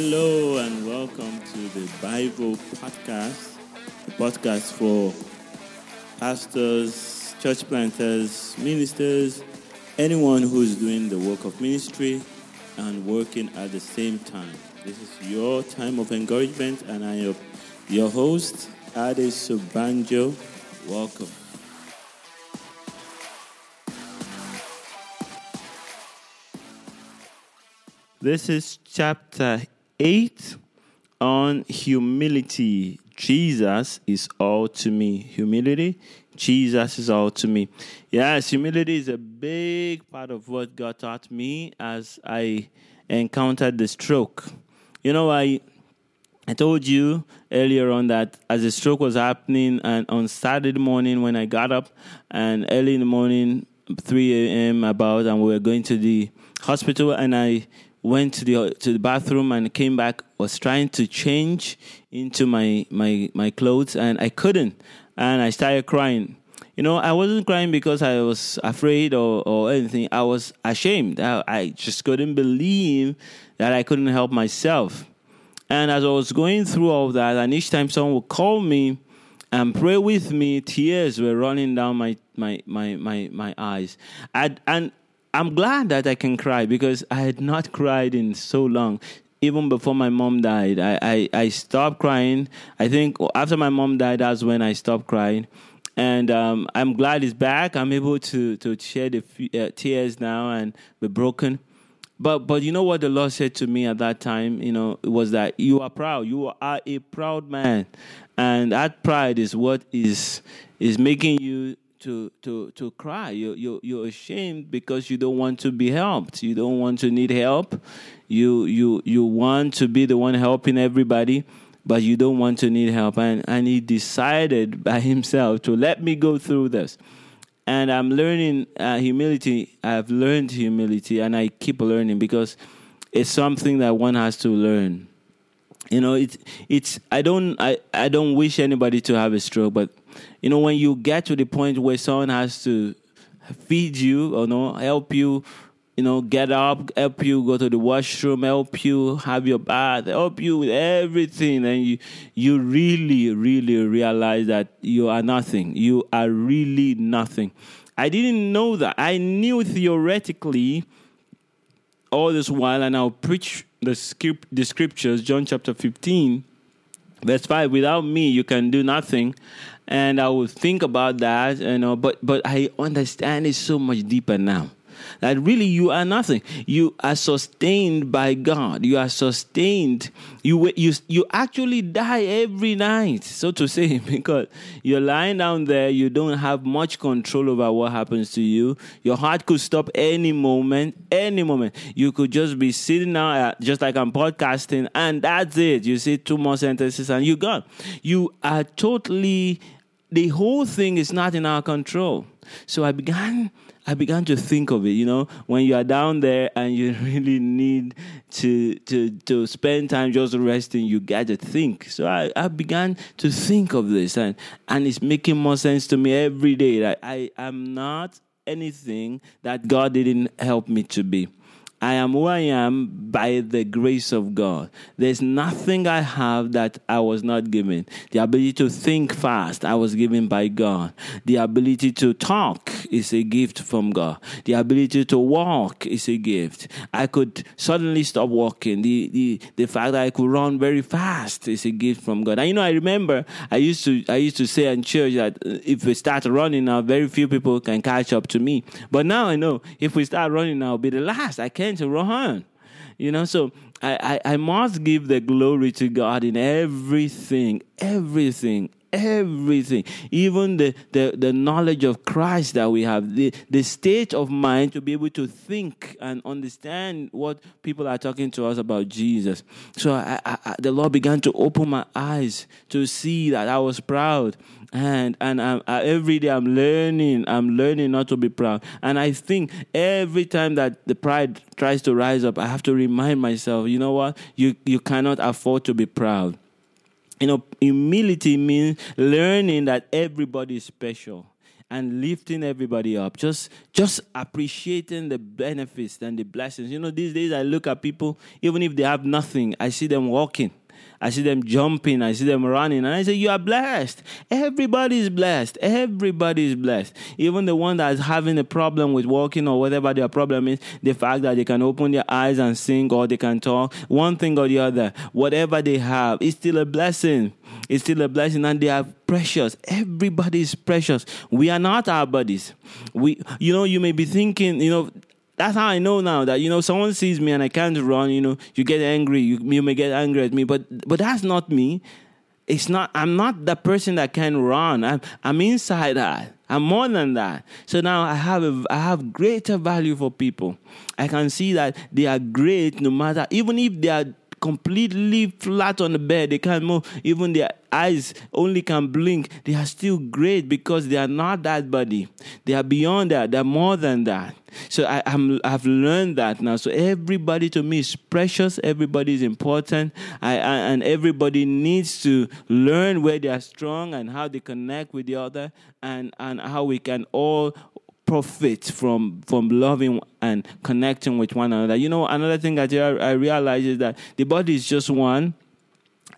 Hello and welcome to the Bible podcast, a podcast for pastors, church planters, ministers, anyone who's doing the work of ministry and working at the same time. This is your time of encouragement, and I am your host, Ade Subanjo. Welcome. This is chapter 8 on humility. Jesus is all to me. Humility, Jesus is all to me. Yes, humility is a big part of what God taught me as I encountered the stroke. You know, I I told you earlier on that as the stroke was happening, and on Saturday morning when I got up, and early in the morning, 3 a.m. about, and we were going to the hospital, and I went to the to the bathroom and came back was trying to change into my my my clothes and I couldn't and I started crying. You know, I wasn't crying because I was afraid or, or anything. I was ashamed. I, I just couldn't believe that I couldn't help myself. And as I was going through all that, and each time someone would call me and pray with me, tears were running down my my my my, my eyes. I'd, and I'm glad that I can cry because I had not cried in so long. Even before my mom died, I, I, I stopped crying. I think after my mom died, that's when I stopped crying. And um, I'm glad it's back. I'm able to, to shed the uh, tears now and be broken. But but you know what the Lord said to me at that time, you know, it was that you are proud. You are a proud man, and that pride is what is is making you to to to cry. You you you're ashamed because you don't want to be helped. You don't want to need help. You you you want to be the one helping everybody, but you don't want to need help. And and he decided by himself to let me go through this. And I'm learning uh, humility. I've learned humility, and I keep learning because it's something that one has to learn you know it's it's i don't i i don't wish anybody to have a stroke but you know when you get to the point where someone has to feed you or no help you you know get up help you go to the washroom help you have your bath help you with everything and you you really really realize that you are nothing. You are really nothing. I didn't know that. I knew theoretically all this while and i'll preach the, script, the scriptures, John chapter 15, verse 5, without me you can do nothing. And I would think about that, you know, but but I understand it so much deeper now that really you are nothing. You are sustained by God. You are sustained. You you you actually die every night, so to say, because you're lying down there. You don't have much control over what happens to you. Your heart could stop any moment, any moment. You could just be sitting now, uh, just like I'm podcasting, and that's it. You see two more sentences and you're gone. You are totally. The whole thing is not in our control. So I began I began to think of it, you know, when you are down there and you really need to to to spend time just resting, you got to think. So I, I began to think of this and and it's making more sense to me every day that I am not anything that God didn't help me to be. I am who I am by the grace of God. There's nothing I have that I was not given. The ability to think fast, I was given by God. The ability to talk is a gift from God. The ability to walk is a gift. I could suddenly stop walking. The, the, the fact that I could run very fast is a gift from God. And you know, I remember I used to, I used to say in church that if we start running now, very few people can catch up to me. But now I know if we start running now, I'll be the last. I can't to Rohan. You know, so I, I, I must give the glory to God in everything, everything, everything, even the, the, the knowledge of Christ that we have, the, the state of mind to be able to think and understand what people are talking to us about Jesus. So I, I, the Lord began to open my eyes to see that I was proud and and I, every day I'm learning. I'm learning not to be proud. And I think every time that the pride tries to rise up, I have to remind myself, you know what? You you cannot afford to be proud. You know, humility means learning that everybody is special. and lifting everybody up. Just just appreciating the benefits and the blessings. You know, these days I look at people, even if they have nothing, I see them walking. I see them jumping, I see them running, and I say, You are blessed. Everybody is blessed. Everybody is blessed. Even the one that's having a problem with walking or whatever their problem is, the fact that they can open their eyes and sing or they can talk, one thing or the other, whatever they have, is still a blessing. It's still a blessing, and they are precious. Everybody is precious. We are not our bodies. We, you know, you may be thinking, you know, that's how I know now that you know someone sees me and I can't run. You know, you get angry. You, you may get angry at me, but but that's not me. It's not. I'm not the person that can run. I'm I'm inside that. I'm more than that. So now I have a, I have greater value for people. I can see that they are great no matter even if they are completely flat on the bed. They can't move. Even their eyes only can blink. They are still great because they are not that body. They are beyond that. They're more than that. So I, am I've learned that now. So everybody to me is precious. Everybody is important. I, I, and everybody needs to learn where they are strong and how they connect with the other and, and how we can all profit from from loving and connecting with one another. You know, another thing that I realize is that the body is just one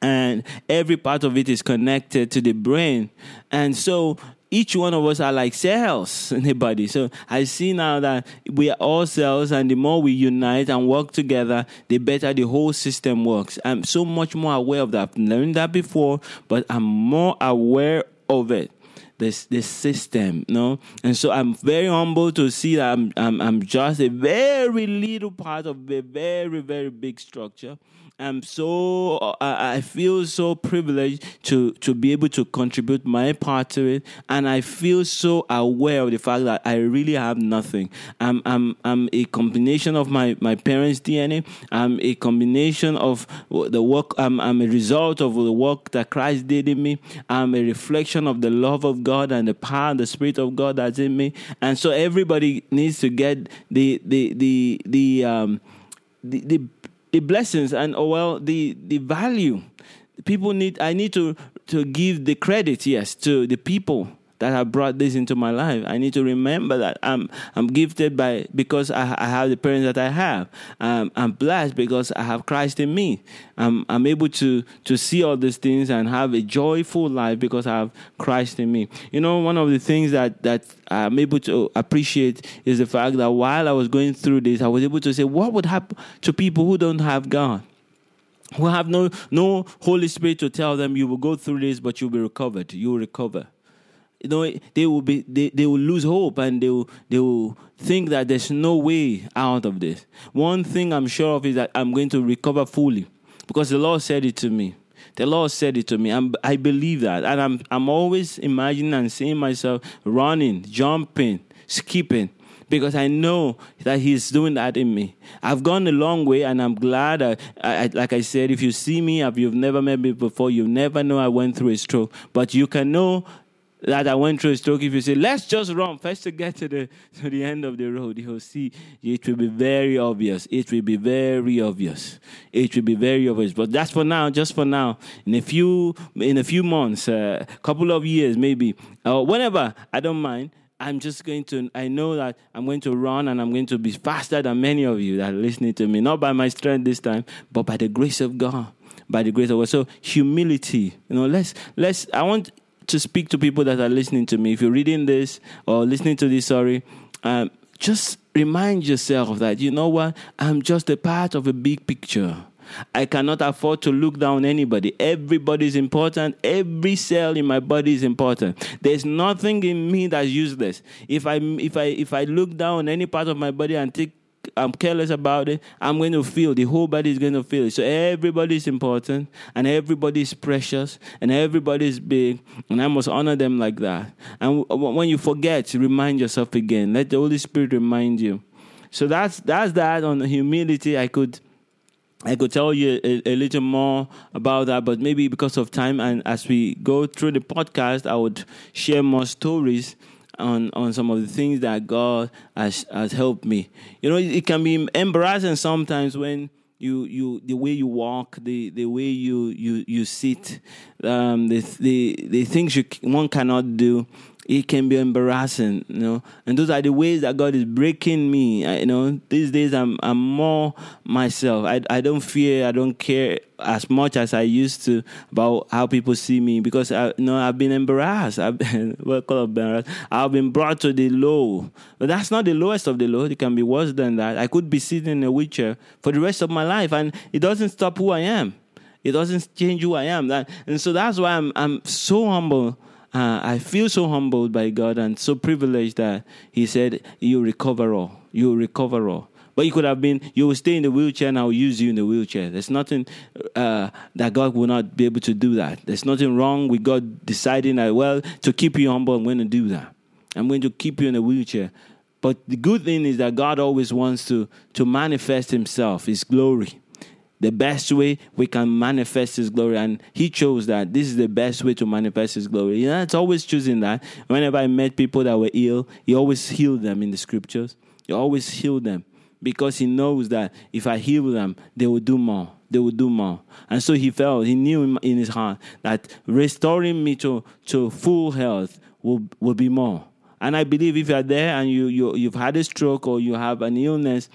and every part of it is connected to the brain. And so each one of us are like cells in the body. So I see now that we are all cells, and the more we unite and work together, the better the whole system works. I'm so much more aware of that. I've learned that before, but I'm more aware of it this this system, know. And so I'm very humble to see that I'm I'm, I'm just a very little part of a very very big structure. I'm so I feel so privileged to to be able to contribute my part to it, and I feel so aware of the fact that I really have nothing. I'm I'm I'm a combination of my my parents' DNA. I'm a combination of the work. I'm I'm a result of the work that Christ did in me. I'm a reflection of the love of God and the power and the Spirit of God that's in me. And so everybody needs to get the the the the um the, the the blessings and oh well the the value. People need i need to to give the credit yes to the people that have brought this into my life. I need to remember that I'm I'm gifted by because I, I have the parents that I have. Um, I'm blessed because I have Christ in me. I'm I'm able to to see all these things and have a joyful life because I have Christ in me. You know, one of the things that that I'm able to appreciate is the fact that while I was going through this, I was able to say, what would happen to people who don't have God? Who have no no Holy Spirit to tell them you will go through this, but you'll be recovered. You will recover you know they will be they, they will lose hope and they will they will think that there's no way out of this one thing i'm sure of is that i'm going to recover fully because the lord said it to me the lord said it to me I'm, i believe that and i'm i'm always imagining and seeing myself running jumping skipping because I know that He's doing that in me. I've gone a long way, and I'm glad. I, I, like I said, if you see me, if you've never met me before, you never know I went through a stroke. But you can know that I went through a stroke, if you say, let's just run first to get to the to the end of the road, you'll see it will be very obvious. It will be very obvious. It will be very obvious. But that's for now, just for now. In a few in a few months, a uh, couple of years maybe, or whenever, I don't mind. I'm just going to, I know that I'm going to run and I'm going to be faster than many of you that are listening to me. Not by my strength this time, but by the grace of God by the grace of God. So humility, you know, let's let's. I want to speak to people that are listening to me. If you're reading this or listening to this, sorry, um, just remind yourself that, you know what, I'm just a part of a big picture. I cannot afford to look down anybody. Everybody is important. Every cell in my body is important. There's nothing in me that's useless. If I if I if I look down any part of my body and take I'm careless about it, I'm going to feel the whole body is going to feel it. So everybody is important and everybody is precious and everybody is big and I must honor them like that. And when you forget, remind yourself again. Let the Holy Spirit remind you. So that's that's that on humility. I could I could tell you a, a, little more about that, but maybe because of time and as we go through the podcast, I would share more stories on on some of the things that God has has helped me. You know, it can be embarrassing sometimes when you you the way you walk, the the way you you you sit, um, the the the things you one cannot do. It can be embarrassing, you know. And those are the ways that God is breaking me. I, you know, these days I'm I'm more myself. I I don't fear. I don't care as much as I used to about how people see me because I you know I've been embarrassed. I've been well called embarrassed. I've been brought to the low. But that's not the lowest of the low. It can be worse than that. I could be sitting in a wheelchair for the rest of my life, and it doesn't stop who I am. It doesn't change who I am. That and so that's why I'm I'm so humble uh, I feel so humbled by God and so privileged that He said, You recover all. You recover all. But you could have been, you will stay in the wheelchair and I'll use you in the wheelchair. There's nothing uh, that God will not be able to do that. There's nothing wrong with God deciding that, well, to keep you humble, I'm going to do that. I'm going to keep you in a wheelchair. But the good thing is that God always wants to, to manifest Himself, His glory the best way we can manifest His glory. And He chose that. This is the best way to manifest His glory. You know, it's always choosing that. Whenever I met people that were ill, He always healed them in the scriptures. He always healed them because He knows that if I heal them, they will do more. They will do more. And so He felt, He knew in His heart that restoring me to, to full health will, will be more. And I believe if you're there and you, you, you've had a stroke or you have an illness,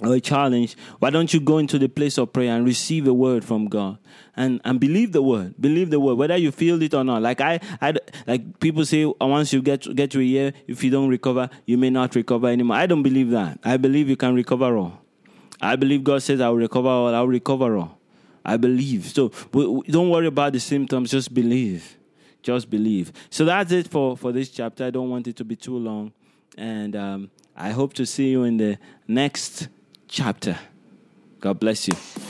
or a challenge, why don't you go into the place of prayer and receive a word from God and, and believe the word, believe the word, whether you feel it or not. Like I, I like people say, uh, once you get get to a year, if you don't recover, you may not recover anymore. I don't believe that. I believe you can recover all. I believe God says, "I'll recover all. I'll recover all." I believe. So don't worry about the symptoms. Just believe. Just believe. So that's it for for this chapter. I don't want it to be too long, and um, I hope to see you in the next chapter. God bless you.